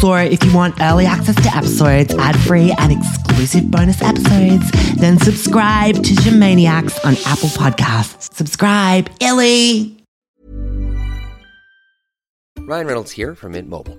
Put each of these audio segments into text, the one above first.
So if you want early access to episodes, ad-free and exclusive bonus episodes, then subscribe to Jamaniacs on Apple Podcasts. Subscribe, Illy. Ryan Reynolds here from Mint Mobile.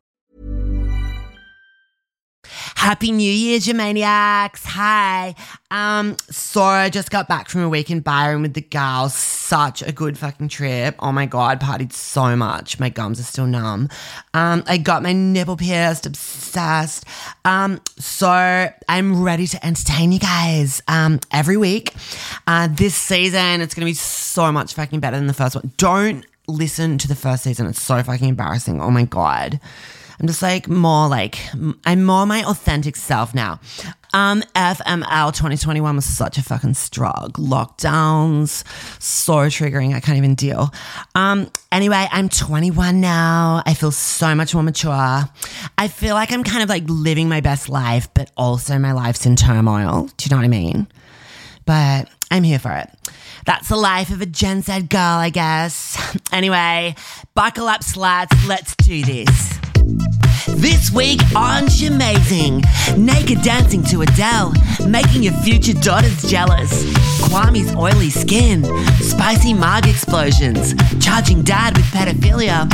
Happy New Year, Jamaniacs. Hi. Um, so I just got back from a week in Byron with the girls. Such a good fucking trip. Oh my God, partied so much. My gums are still numb. Um, I got my nipple pierced, obsessed. Um, so I'm ready to entertain you guys, um, every week. Uh, this season, it's to be so much fucking better than the first one. Don't listen to the first season. It's so fucking embarrassing. Oh my God. I'm just like more like I'm more my authentic self now. Um, FML 2021 was such a fucking struggle. Lockdowns, so triggering. I can't even deal. Um, anyway, I'm 21 now. I feel so much more mature. I feel like I'm kind of like living my best life, but also my life's in turmoil. Do you know what I mean? But I'm here for it. That's the life of a Gen Z girl, I guess. Anyway, buckle up, sluts. Let's do this. This week on Amazing, naked dancing to Adele, making your future daughters jealous, Kwame's oily skin, spicy mug explosions, charging dad with pedophilia,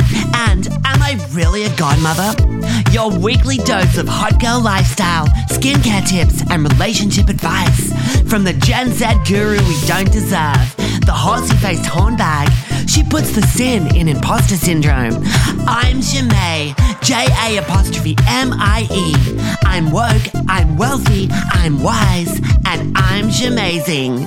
and am I really a godmother? Your weekly dose of hot girl lifestyle, skincare tips, and relationship advice from the Gen Z guru we don't deserve, the horsey faced hornbag. She puts the sin in imposter syndrome. I'm Ja'mie, J A apostrophe M I E. I'm woke, I'm wealthy, I'm wise, and I'm Jamazing.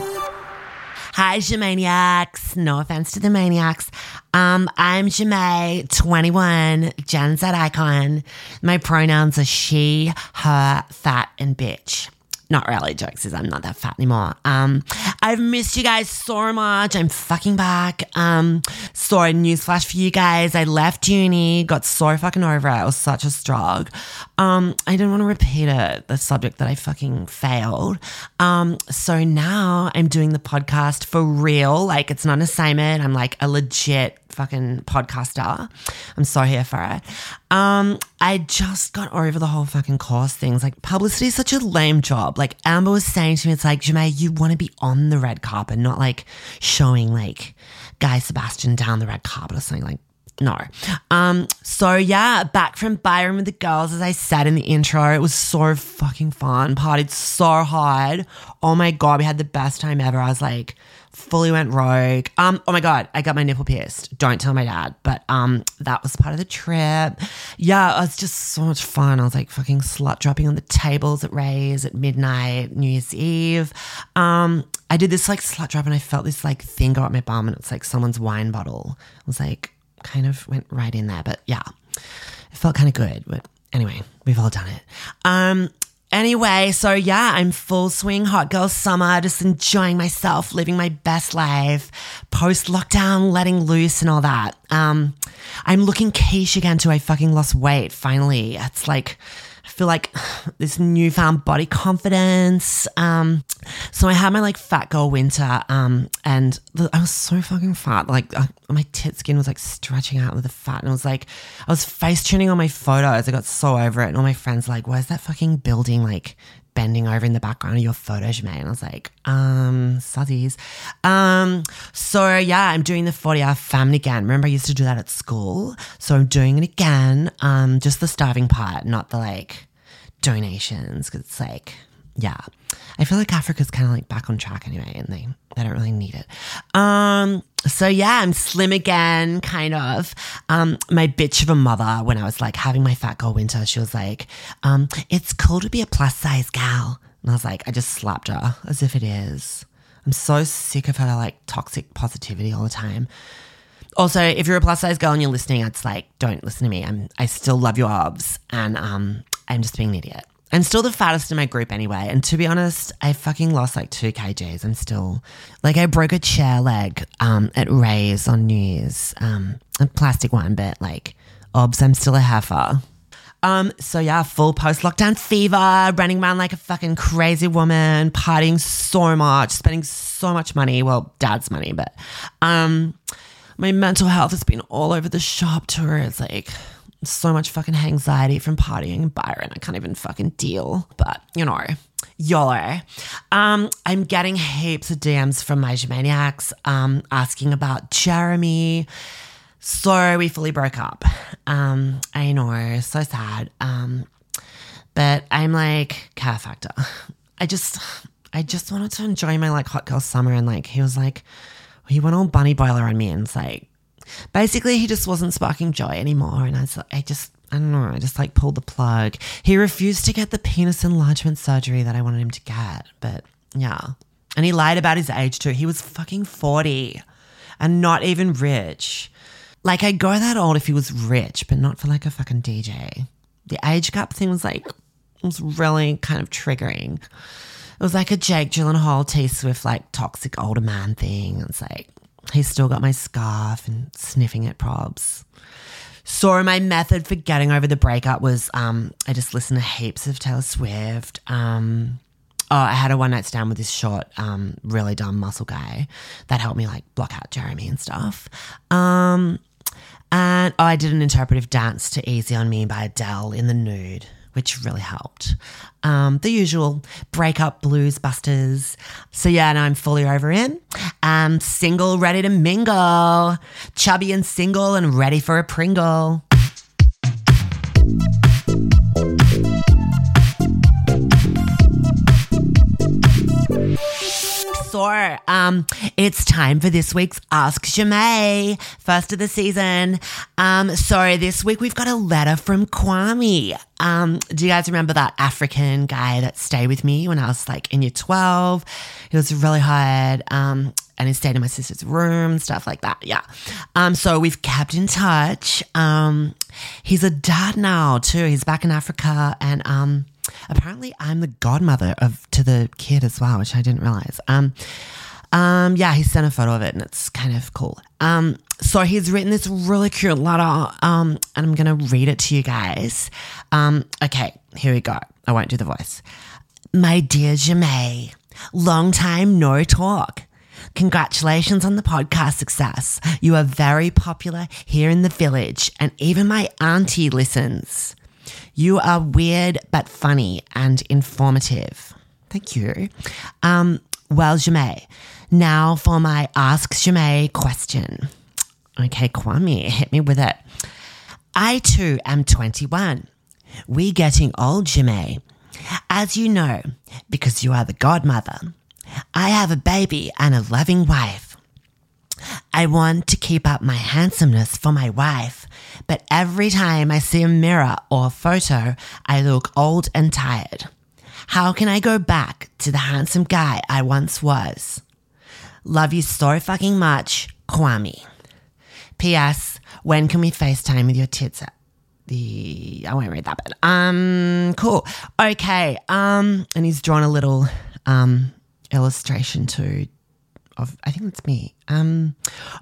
Hi, Jamaniacs. No offense to the maniacs. Um, I'm Ja'mie, 21, Gen Z icon. My pronouns are she, her, fat, and bitch. Not really, jokes is I'm not that fat anymore. Um, I've missed you guys so much. I'm fucking back. Um, sorry, newsflash for you guys. I left uni, got so fucking over it. It was such a struggle. Um, I didn't want to repeat it, the subject that I fucking failed. Um, so now I'm doing the podcast for real. Like it's not an assignment. I'm like a legit fucking podcaster. I'm so here for it. Um, I just got over the whole fucking course things. Like publicity is such a lame job. Like Amber was saying to me, it's like, Ja'mie, you want to be on the red carpet, not like showing like Guy Sebastian down the red carpet or something like no. Um, so yeah, back from Byron with the girls, as I said in the intro, it was so fucking fun. Partied so hard. Oh my god, we had the best time ever. I was like, fully went rogue. Um, oh my god, I got my nipple pierced. Don't tell my dad, but um, that was part of the trip. Yeah, it was just so much fun. I was like fucking slut dropping on the tables at Rae's at midnight, New Year's Eve. Um, I did this like slut drop, and I felt this like thing go up my bum, and it's like someone's wine bottle. It was like kind of went right in there, but yeah, it felt kind of good. But anyway, we've all done it. Um, Anyway, so yeah, I'm full swing hot girl summer, just enjoying myself, living my best life, post lockdown, letting loose and all that. Um, I'm looking quiche again too. I fucking lost weight finally. It's like, feel like this newfound body confidence. Um, so I had my like fat girl winter, um, and the, I was so fucking fat. Like uh, my tit skin was like stretching out with the fat, and it was like I was face tuning on my photos. I got so over it, and all my friends like, "Where's that fucking building like?" bending over in the background of your photos, and I was like, um, suzzies. Um, so yeah, I'm doing the 40 hour famine again. Remember, I used to do that at school. So I'm doing it again. Um, just the starving part, not the like donations. Cause it's like, yeah. I feel like Africa's kind of like back on track anyway, and they, they don't really need it. Um, so yeah, I'm slim again, kind of. Um, my bitch of a mother, when I was like having my fat girl winter, she was like, um, it's cool to be a plus size gal. And I was like, I just slapped her as if it is. I'm so sick of her like toxic positivity all the time. Also, if you're a plus size girl and you're listening, it's like, don't listen to me. I'm I still love your obs and um I'm just being an idiot. I'm still the fattest in my group anyway. And to be honest, I fucking lost like two kgs. I'm still like I broke a chair leg um, at Rae's on New Year's, um, a plastic one, but like, obs, I'm still a heifer. Um, so yeah, full post lockdown fever, running around like a fucking crazy woman, partying so much, spending so much money. Well, dad's money, but um, my mental health has been all over the shop tour. It's like so much fucking anxiety from partying in Byron. I can't even fucking deal. But you know, YOLO. Um, I'm getting heaps of DMs from my maniacs um, asking about Jeremy. So we fully broke up. Um, I know, so sad. Um, but I'm like care factor. I just, I just wanted to enjoy my like hot girl summer, and like he was like, he went all bunny boiler on me, and it's like, basically he just wasn't sparking joy anymore, and I was, like, I just. I don't know. I just like pulled the plug. He refused to get the penis enlargement surgery that I wanted him to get. But yeah. And he lied about his age too. He was fucking 40 and not even rich. Like, I'd go that old if he was rich, but not for like a fucking DJ. The age gap thing was like, was really kind of triggering. It was like a Jake Gyllenhaal T Swift, like toxic older man thing. It's like, he's still got my scarf and sniffing at probs. So my method for getting over the breakup was um, I just listened to heaps of Taylor Swift. Um, oh, I had a one night stand with this short, um, really dumb muscle guy that helped me like block out Jeremy and stuff. Um, and oh, I did an interpretive dance to Easy on Me by Adele in the nude, which really helped. Um, the usual breakup blues busters. So yeah, now I'm fully over him. I'm single, ready to mingle. Chubby and single and ready for a Pringle. So, um, it's time for this week's Ask Ja'mie, first of the season. Um, so this week we've got a letter from Kwame. Um, do you guys remember that African guy that stayed with me when I was like in year 12? He was really hard. Um, and he stayed in my sister's room, stuff like that. Yeah. Um, so we've kept in touch. Um, he's a dad now too. He's back in Africa and, um, apparently I'm the godmother of to the kid as well, which I didn't realize. Um, um, yeah, he sent a photo of it and it's kind of cool. Um, so he's written this really cute letter, um, and I'm gonna read it to you guys. Um, okay, here we go. I won't do the voice. My dear Ja'mie, long time no talk. Congratulations on the podcast success. You are very popular here in the village, and even my auntie listens. You are weird but funny and informative. Thank you. Um, well, Ja'mie, now for my Ask Ja'mie question. Okay, Kwame, hit me with it. I too am 21. We getting old, Ja'mie. As you know, because you are the godmother, I have a baby and a loving wife. I want to keep up my handsomeness for my wife, but every time I see a mirror or a photo, I look old and tired. How can I go back to the handsome guy I once was? Love you so fucking much, Kwame. P.S. When can we FaceTime with your tits out? The I won't read that bit. Um, cool. Okay. Um, and he's drawn a little um illustration too of I think that's me. Um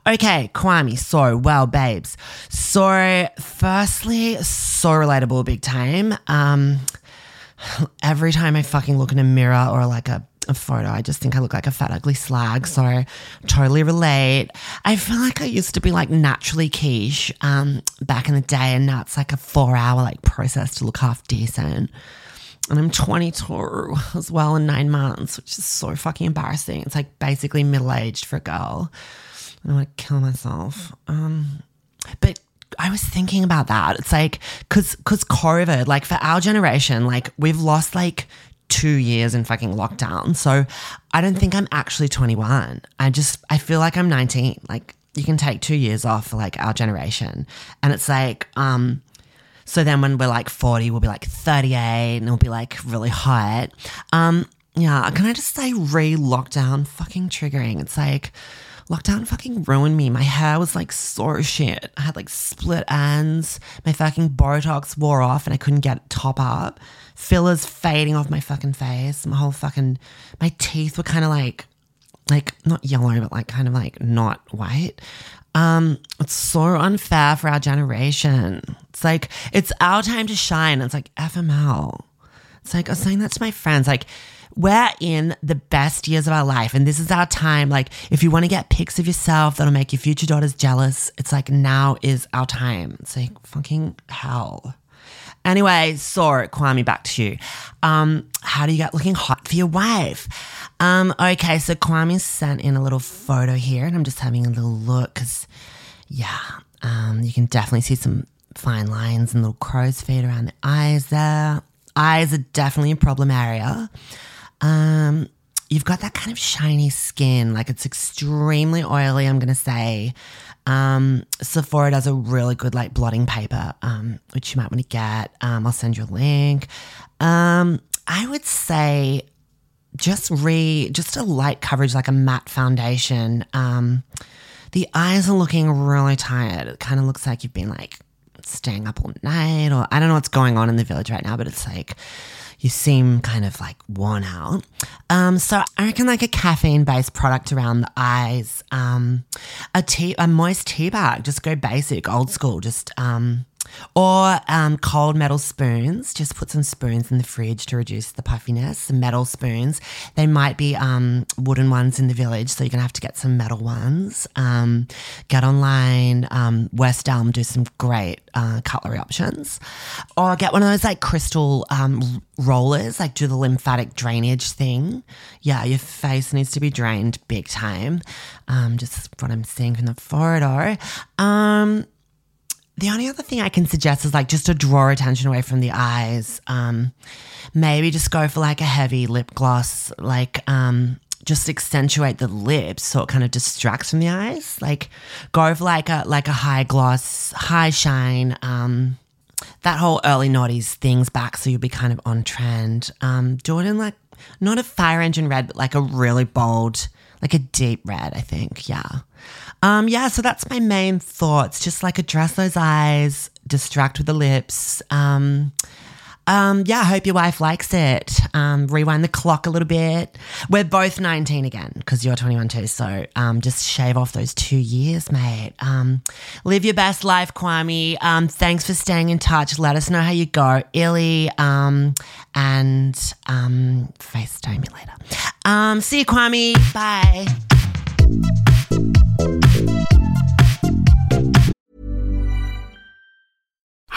okay, Kwame. So well, babes. So firstly, so relatable big time. Um every time I fucking look in a mirror or like a, a photo, I just think I look like a fat ugly slag. So totally relate. I feel like I used to be like naturally quiche um back in the day and now it's like a four hour like process to look half decent and I'm 22 as well in nine months, which is so fucking embarrassing. It's like basically middle aged for a girl. I want to kill myself. Um, but I was thinking about that. It's like because because COVID, like for our generation, like we've lost like two years in fucking lockdown. So I don't think I'm actually 21. I just I feel like I'm 19. Like you can take two years off for like our generation, and it's like um so then when we're like 40, we'll be like 38 and it'll be like really hot. Um, yeah, can I just say re lockdown fucking triggering? It's like lockdown fucking ruined me. My hair was like so shit. I had like split ends. My fucking Botox wore off and I couldn't get top up. Fillers fading off my fucking face. My whole fucking, my teeth were kind of like, like not yellow, but like kind of like not white. Um, it's so unfair for our generation. It's like, it's our time to shine. It's like FML. It's like I was saying that to my friends. Like, we're in the best years of our life, and this is our time. Like, if you want to get pics of yourself that'll make your future daughters jealous, it's like now is our time. It's like fucking hell. Anyway, so Kwame, back to you. Um, how do you get looking hot for your wife? Um, okay, so Kwame sent in a little photo here, and I'm just having a little look because, yeah, um, you can definitely see some fine lines and little crow's feet around the eyes there. Eyes are definitely a problem area. Um, you've got that kind of shiny skin, like it's extremely oily, I'm gonna say. Um, Sephora does a really good like blotting paper, um, which you might want to get. Um, I'll send you a link. Um, I would say just re just a light coverage like a matte foundation. Um, the eyes are looking really tired. It kind of looks like you've been like staying up all night, or I don't know what's going on in the village right now, but it's like you seem kind of like worn out. Um, so I reckon like a caffeine based product around the eyes, um, a tea, a moist tea bag, just go basic, old school, just, um, or um, cold metal spoons. Just put some spoons in the fridge to reduce the puffiness. Some metal spoons. They might be um, wooden ones in the village, so you're gonna have to get some metal ones. Um, get online. Um, West Elm do some great uh, cutlery options, or get one of those like crystal um, rollers. Like do the lymphatic drainage thing. Yeah, your face needs to be drained big time. Um, just what I'm seeing from the photo. Um, the only other thing I can suggest is like just to draw attention away from the eyes. Um, maybe just go for like a heavy lip gloss, like um, just accentuate the lips so it kind of distracts from the eyes. Like go for like a like a high gloss, high shine. Um, that whole early noughties things back, so you'll be kind of on trend. Um, do it in like not a fire engine red, but like a really bold, like a deep red. I think, yeah. Um, yeah, so that's my main thoughts. Just like address those eyes, distract with the lips. Um, um, yeah, I hope your wife likes it. Um, rewind the clock a little bit. We're both 19 again because you're 21 too. So um, just shave off those two years, mate. Um, live your best life, Kwame. Um, thanks for staying in touch. Let us know how you go, Illy, um, and FaceTime me later. See you, Kwame. Bye.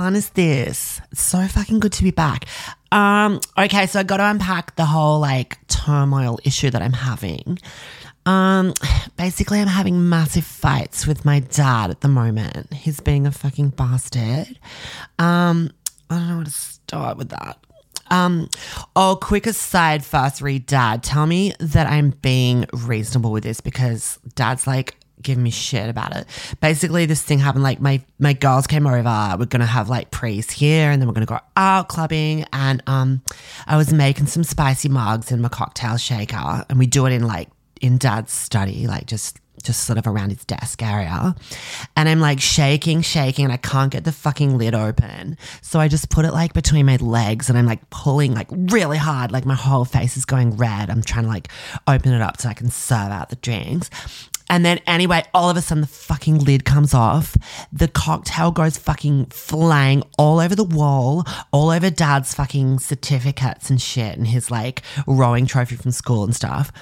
Fun is this? It's so fucking good to be back. Um, okay, so I got to unpack the whole like turmoil issue that I'm having. Um, basically, I'm having massive fights with my dad at the moment. He's being a fucking bastard. Um, I don't know where to start with that. Um, oh, quick aside first, read dad. Tell me that I'm being reasonable with this because dad's like giving me shit about it. Basically, this thing happened like my my girls came over. We're gonna have like prees here, and then we're gonna go out clubbing. And um, I was making some spicy mugs in my cocktail shaker, and we do it in like in dad's study, like just just sort of around his desk area. And I'm like shaking, shaking, and I can't get the fucking lid open. So I just put it like between my legs and I'm like pulling like really hard, like my whole face is going red. I'm trying to like open it up so I can serve out the drinks. And then anyway, all of a sudden the fucking lid comes off. The cocktail goes fucking flying all over the wall, all over dad's fucking certificates and shit and his like rowing trophy from school and stuff.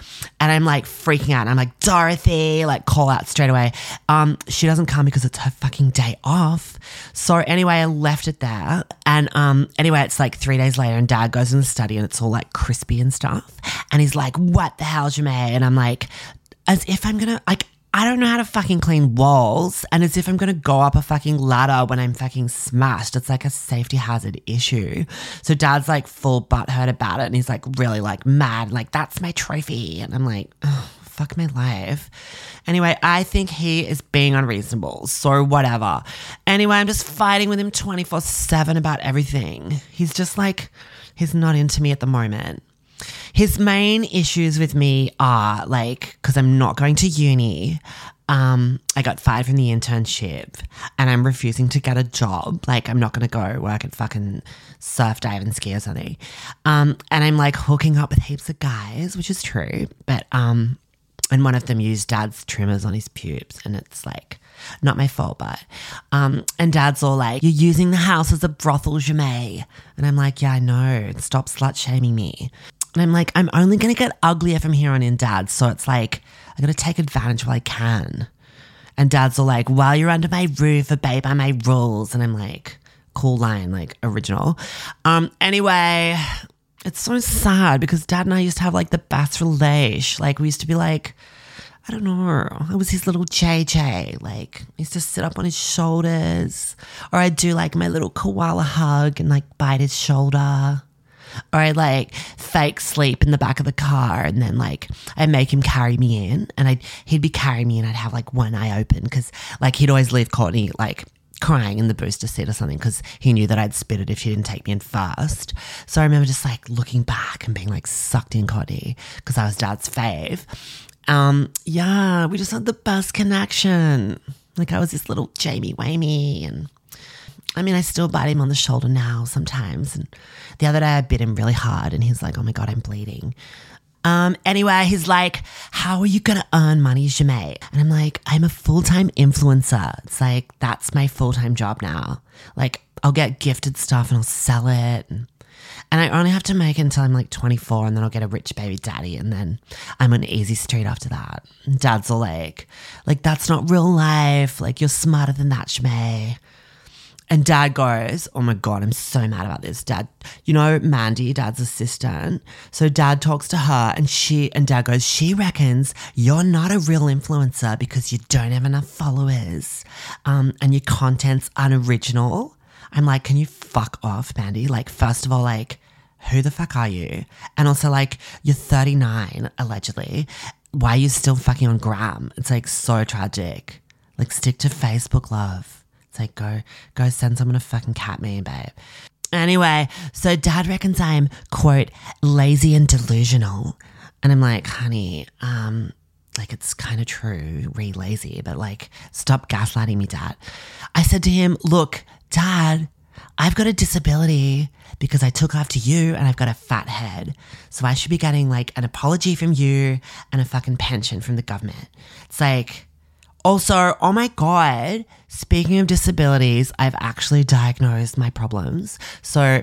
And I'm like freaking out. And I'm like, Dorothy, like call out straight away. Um, she doesn't come because it's her fucking day off. So anyway, I left it there. And um, anyway, it's like three days later and dad goes in the study and it's all like crispy and stuff. And he's like, what the hell, Ja'mie? And I'm like, as if I'm gonna like I don't know how to fucking clean walls, and as if I'm gonna go up a fucking ladder when I'm fucking smashed. It's like a safety hazard issue. So dad's like full butthurt about it, and he's like really like mad, like that's my trophy, and I'm like, fuck my life. Anyway, I think he is being unreasonable, so whatever. Anyway, I'm just fighting with him 24 seven about everything. He's just like, he's not into me at the moment. His main issues with me are like, because I'm not going to uni. Um, I got fired from the internship and I'm refusing to get a job. Like, I'm not going to go work at fucking surf, dive, and ski or something. Um, and I'm like hooking up with heaps of guys, which is true. But, um, and one of them used dad's trimmers on his pubes. And it's like, not my fault, but, um, and dad's all like, you're using the house as a brothel, Ja'mie. And I'm like, yeah, I know. Stop slut shaming me. And I'm like, I'm only going to get uglier from here on in, dad. So it's like, I got to take advantage while I can. And dad's all like, while you're under my roof, obey by my rules. And I'm like, cool line, like original. Um, anyway, it's so sad because dad and I used to have like the best. Like, we used to be like, I don't know. I was his little JJ. Like, I used to sit up on his shoulders, or I'd do like my little koala hug and like bite his shoulder or I like fake sleep in the back of the car and then like I make him carry me in and I he'd be carrying me and I'd have like one eye open because like he'd always leave Courtney like crying in the booster seat or something because he knew that I'd spit it if she didn't take me in fast. So I remember just like looking back and being like sucked in Courtney because I was dad's fave. Um, yeah, we just had the best connection. Like I was this little Jamie Wamey and I mean, I still bite him on the shoulder now sometimes. And the other day I bit him really hard and he's like, oh my God, I'm bleeding. Um, anyway, he's like, How are you gonna earn money, Ja'mie? And I'm like, I'm a full-time influencer. It's like, that's my full-time job now. Like, I'll get gifted stuff and I'll sell it. And, I only have to make it until I'm like 24 and then I'll get a rich baby daddy and then I'm on easy street after that. And dad's all like, like, that's not real life. Like, you're smarter than that, Ja'mie. And dad goes, Oh my God, I'm so mad about this. Dad, you know, Mandy, dad's assistant. So dad talks to her and she, and dad goes, She reckons you're not a real influencer because you don't have enough followers um, and your content's unoriginal. I'm like, Can you fuck off, Mandy? Like, first of all, like, who the fuck are you? And also, like, you're 39, allegedly. Why are you still fucking on Gram? It's like so tragic. Like, stick to Facebook, love. It's like, go, go send someone a fucking cat me, babe. Anyway, so dad reckons I'm, quote, lazy and delusional. And I'm like, honey, um, like it's kind of true, re lazy, but like, stop gaslighting me, dad. I said to him, look, dad, I've got a disability because I took after you and I've got a fat head. So I should be getting like an apology from you and a fucking pension from the government. It's like, also, oh my God, speaking of disabilities, I've actually diagnosed my problems. So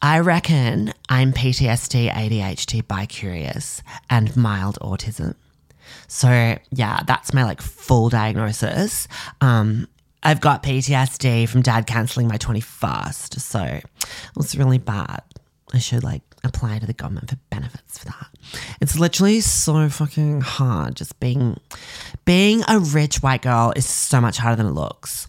I reckon I'm PTSD, ADHD, bicurious, and mild autism. So yeah, that's my like full diagnosis. Um, I've got PTSD from dad cancelling my 21st. So it was really bad. I should like apply to the government for benefits for that. It's literally so fucking hard. Just being being a rich white girl is so much harder than it looks.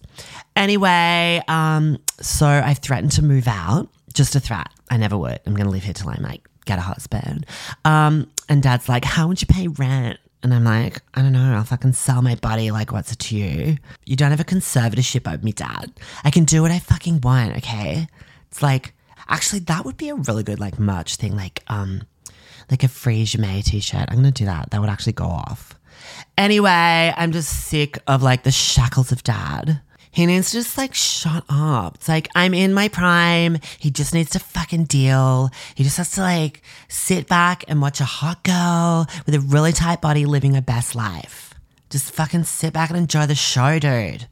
Anyway, um, so I've threatened to move out. Just a threat. I never would. I'm gonna live here till I like get a husband. Um, and dad's like, How would you pay rent? And I'm like, I don't know, I'll fucking sell my body. Like, what's it to you? You don't have a conservatorship over me, dad. I can do what I fucking want, okay? It's like, actually, that would be a really good, like, merch thing. Like, um, like a free Ja'mie t shirt. I'm gonna do that. That would actually go off. Anyway, I'm just sick of like the shackles of dad. He needs to just like shut up. It's like I'm in my prime. He just needs to fucking deal. He just has to like sit back and watch a hot girl with a really tight body living her best life. Just fucking sit back and enjoy the show, dude.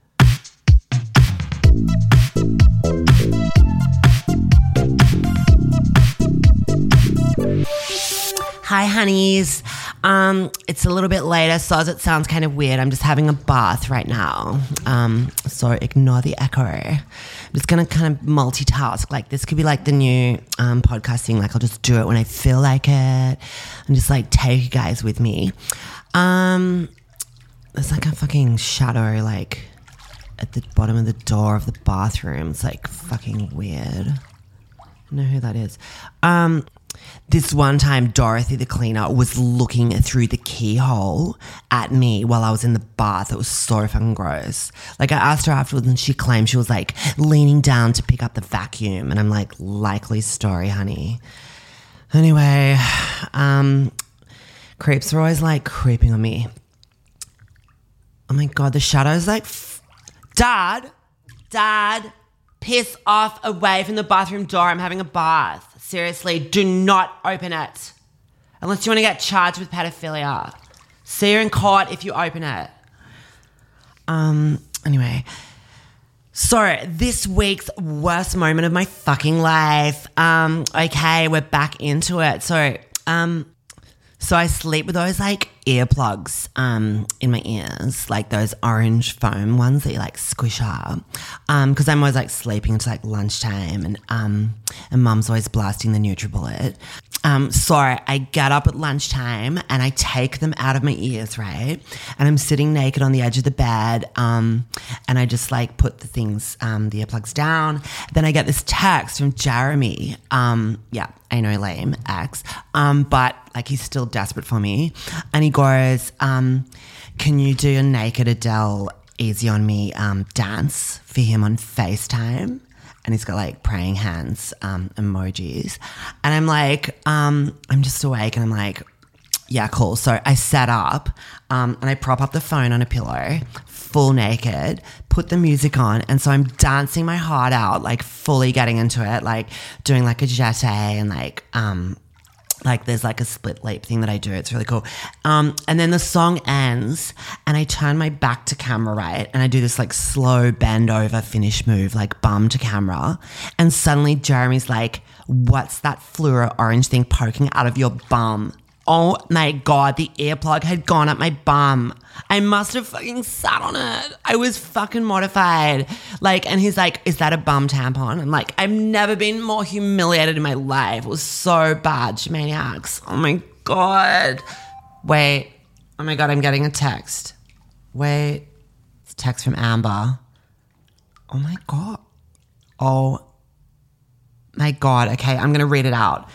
Hi, honeys. Um, it's a little bit later, so as it sounds kind of weird, I'm just having a bath right now. Um, so ignore the echo. I'm just gonna kind of multitask. Like this could be like the new um, podcasting. Like I'll just do it when I feel like it, and just like take you guys with me. Um, there's like a fucking shadow like at the bottom of the door of the bathroom. It's like fucking weird. I know who that is. Um, this one time, Dorothy the cleaner was looking through the keyhole at me while I was in the bath. It was so fucking gross. Like, I asked her afterwards, and she claimed she was like leaning down to pick up the vacuum. And I'm like, likely story, honey. Anyway, um, creeps are always like creeping on me. Oh my god, the shadow's like, f- Dad, Dad, piss off away from the bathroom door. I'm having a bath. Seriously, do not open it. Unless you want to get charged with pedophilia. See you in court if you open it. Um, anyway. So, this week's worst moment of my fucking life. Um, okay, we're back into it. So, um, so I sleep with those like earplugs um, in my ears, like those orange foam ones that you like squish up. Um, because I'm always like sleeping until like lunchtime, and um, and mum's always blasting the NutriBullet. Um, so I get up at lunchtime and I take them out of my ears, right? And I'm sitting naked on the edge of the bed, um, and I just like put the things, um, the earplugs down. Then I get this text from Jeremy. Um, yeah, I know, lame ex, um, but like he's still desperate for me, and he goes, um, "Can you do a naked Adele easy on me um, dance for him on Facetime?" And he's got like praying hands um, emojis. And I'm like, um, I'm just awake and I'm like, yeah, cool. So I set up um, and I prop up the phone on a pillow, full naked, put the music on. And so I'm dancing my heart out, like fully getting into it, like doing like a jeté and like, um, like there's like a split leap thing that I do. It's really cool. Um, and then the song ends and I turn my back to camera, right? And I do this like slow bend over finish move, like bum to camera. And suddenly Jeremy's like, what's that fluoro orange thing poking out of your bum? Oh my God, the earplug had gone up my bum. I must have fucking sat on it. I was fucking mortified. Like, and he's like, Is that a bum tampon? I'm like, I've never been more humiliated in my life. It was so bad, maniacs. Oh my God. Wait. Oh my God, I'm getting a text. Wait. It's a text from Amber. Oh my God. Oh my God. Okay, I'm to read it out.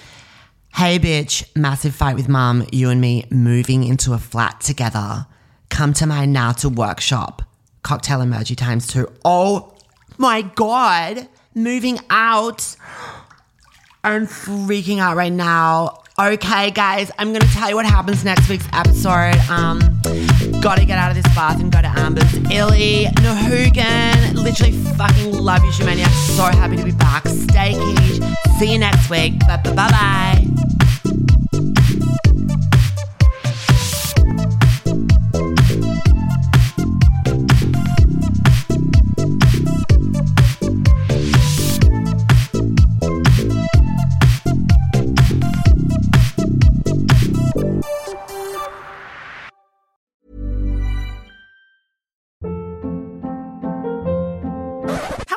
Hey, bitch, massive fight with mum, you and me moving into a flat together. Come to my now to workshop. Cocktail emoji times two. Oh my God, moving out. I'm freaking out right now. Okay, guys, I'm gonna tell you what happens next week's episode. Um, gotta get out of this bath and go to Amber's. Illy, Nahugan, literally fucking love you, Shumania. So happy to be back. Stay quiche. See you next week. Bye bye bye.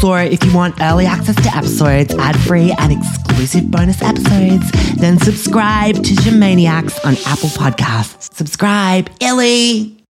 So if you want early access to episodes, ad-free and exclusive bonus episodes, then subscribe to Maniacs on Apple Podcasts. Subscribe, Illy!